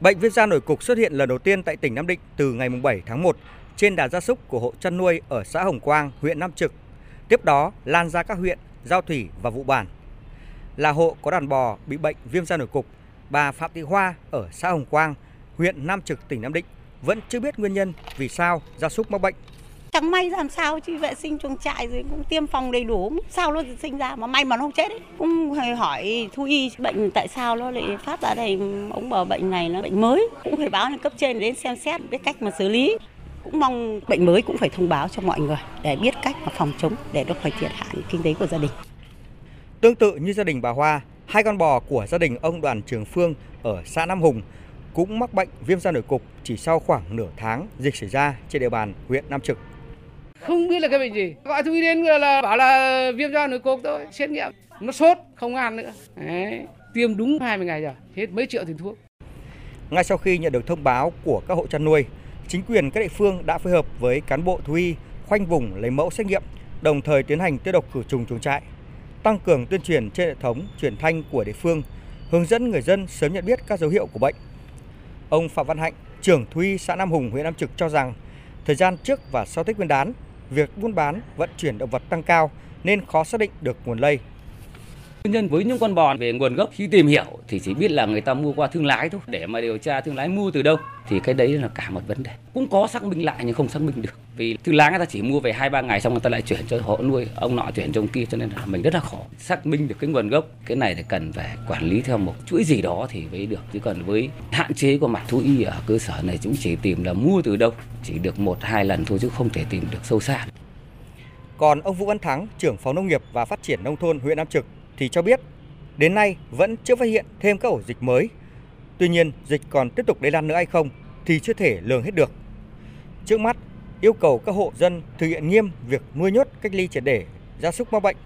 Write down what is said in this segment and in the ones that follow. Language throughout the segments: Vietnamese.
Bệnh viêm da nổi cục xuất hiện lần đầu tiên tại tỉnh Nam Định từ ngày 7 tháng 1 trên đàn gia súc của hộ chăn nuôi ở xã Hồng Quang, huyện Nam Trực. Tiếp đó lan ra các huyện Giao Thủy và Vụ Bản. Là hộ có đàn bò bị bệnh viêm da nổi cục, bà Phạm Thị Hoa ở xã Hồng Quang, huyện Nam Trực, tỉnh Nam Định vẫn chưa biết nguyên nhân vì sao gia súc mắc bệnh. Chẳng may làm sao chứ vệ sinh chuồng trại rồi cũng tiêm phòng đầy đủ, sao nó sinh ra mà may mà nó không chết ấy. Cũng phải hỏi thú y bệnh tại sao nó lại phát ra đây, ông bảo bệnh này là bệnh mới, cũng phải báo lên cấp trên đến xem xét biết cách mà xử lý. Cũng mong bệnh mới cũng phải thông báo cho mọi người để biết cách mà phòng chống để nó khỏi thiệt hại kinh tế của gia đình. Tương tự như gia đình bà Hoa, hai con bò của gia đình ông Đoàn Trường Phương ở xã Nam Hùng cũng mắc bệnh viêm da nổi cục chỉ sau khoảng nửa tháng dịch xảy ra trên địa bàn huyện Nam Trực. Không biết là cái bệnh gì, gọi thú y đến là bảo là viêm da nổi cục thôi, xét nghiệm, nó sốt, không ăn nữa. Đấy, tiêm đúng 20 ngày rồi, hết mấy triệu tiền thuốc. Ngay sau khi nhận được thông báo của các hộ chăn nuôi, chính quyền các địa phương đã phối hợp với cán bộ thú y khoanh vùng lấy mẫu xét nghiệm, đồng thời tiến hành tiêu độc khử trùng chuồng trại, tăng cường tuyên truyền trên hệ thống truyền thanh của địa phương, hướng dẫn người dân sớm nhận biết các dấu hiệu của bệnh. Ông Phạm Văn Hạnh, trưởng thú y xã Nam Hùng, huyện Nam Trực cho rằng, thời gian trước và sau Tết Nguyên đán, việc buôn bán, vận chuyển động vật tăng cao nên khó xác định được nguồn lây. Nguyên nhân với những con bò về nguồn gốc khi tìm hiểu thì chỉ biết là người ta mua qua thương lái thôi. Để mà điều tra thương lái mua từ đâu thì cái đấy là cả một vấn đề. Cũng có xác minh lại nhưng không xác minh được. Vì thương lái người ta chỉ mua về 2 3 ngày xong người ta lại chuyển cho hộ nuôi, ông nọ chuyển cho ông kia cho nên là mình rất là khó xác minh được cái nguồn gốc. Cái này thì cần phải quản lý theo một chuỗi gì đó thì mới được chứ còn với hạn chế của mặt thú y ở cơ sở này chúng chỉ tìm là mua từ đâu, chỉ được một hai lần thôi chứ không thể tìm được sâu xa. Còn ông Vũ Văn Thắng, trưởng phòng nông nghiệp và phát triển nông thôn huyện Nam Trực thì cho biết đến nay vẫn chưa phát hiện thêm các ổ dịch mới. Tuy nhiên, dịch còn tiếp tục lây lan nữa hay không thì chưa thể lường hết được. Trước mắt, yêu cầu các hộ dân thực hiện nghiêm việc nuôi nhốt cách ly triệt để gia súc mắc bệnh,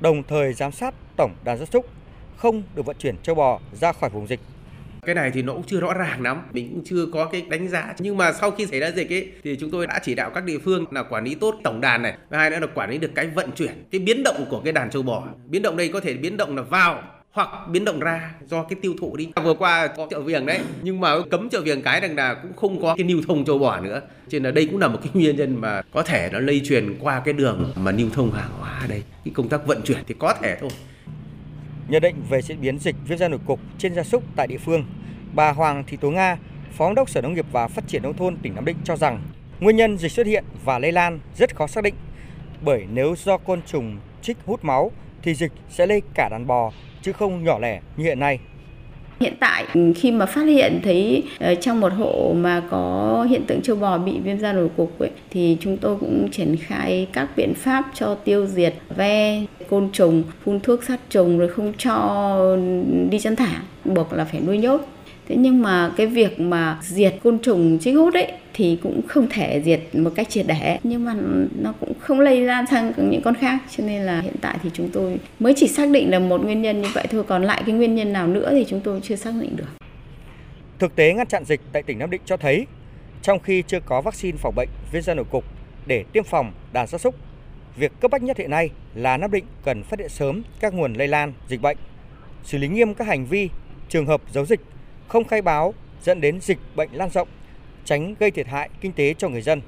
đồng thời giám sát tổng đàn gia súc, không được vận chuyển châu bò ra khỏi vùng dịch. Cái này thì nó cũng chưa rõ ràng lắm, mình cũng chưa có cái đánh giá. Nhưng mà sau khi xảy ra dịch ấy thì chúng tôi đã chỉ đạo các địa phương là quản lý tốt tổng đàn này, và hai nữa là quản lý được cái vận chuyển, cái biến động của cái đàn châu bò. Biến động đây có thể biến động là vào hoặc biến động ra do cái tiêu thụ đi. Vừa qua có chợ viềng đấy, nhưng mà cấm chợ viềng cái rằng là cũng không có cái lưu thông châu bò nữa. Cho nên là đây cũng là một cái nguyên nhân mà có thể nó lây truyền qua cái đường mà lưu thông hàng hóa ở đây. Cái công tác vận chuyển thì có thể thôi. Nhận định về diễn biến dịch viêm da nổi cục trên gia súc tại địa phương, bà Hoàng Thị Tố Nga, Phó Giám đốc Sở Nông nghiệp và Phát triển nông thôn tỉnh Nam Định cho rằng nguyên nhân dịch xuất hiện và lây lan rất khó xác định bởi nếu do côn trùng trích hút máu thì dịch sẽ lây cả đàn bò chứ không nhỏ lẻ như hiện nay. Hiện tại ừ, khi mà phát hiện thấy ờ, trong một hộ mà có hiện tượng châu bò bị viêm da nổi cục ấy, thì chúng tôi cũng triển khai các biện pháp cho tiêu diệt ve, côn trùng, phun thuốc sát trùng rồi không cho đi chăn thả, buộc là phải nuôi nhốt. Thế nhưng mà cái việc mà diệt côn trùng chích hút ấy thì cũng không thể diệt một cách triệt để nhưng mà nó cũng không lây lan sang những con khác cho nên là hiện tại thì chúng tôi mới chỉ xác định là một nguyên nhân như vậy thôi còn lại cái nguyên nhân nào nữa thì chúng tôi chưa xác định được. Thực tế ngăn chặn dịch tại tỉnh Nam Định cho thấy trong khi chưa có vaccine phòng bệnh viêm da nổi cục để tiêm phòng đàn gia súc, việc cấp bách nhất hiện nay là Nam Định cần phát hiện sớm các nguồn lây lan dịch bệnh, xử lý nghiêm các hành vi, trường hợp giấu dịch, không khai báo dẫn đến dịch bệnh lan rộng tránh gây thiệt hại kinh tế cho người dân.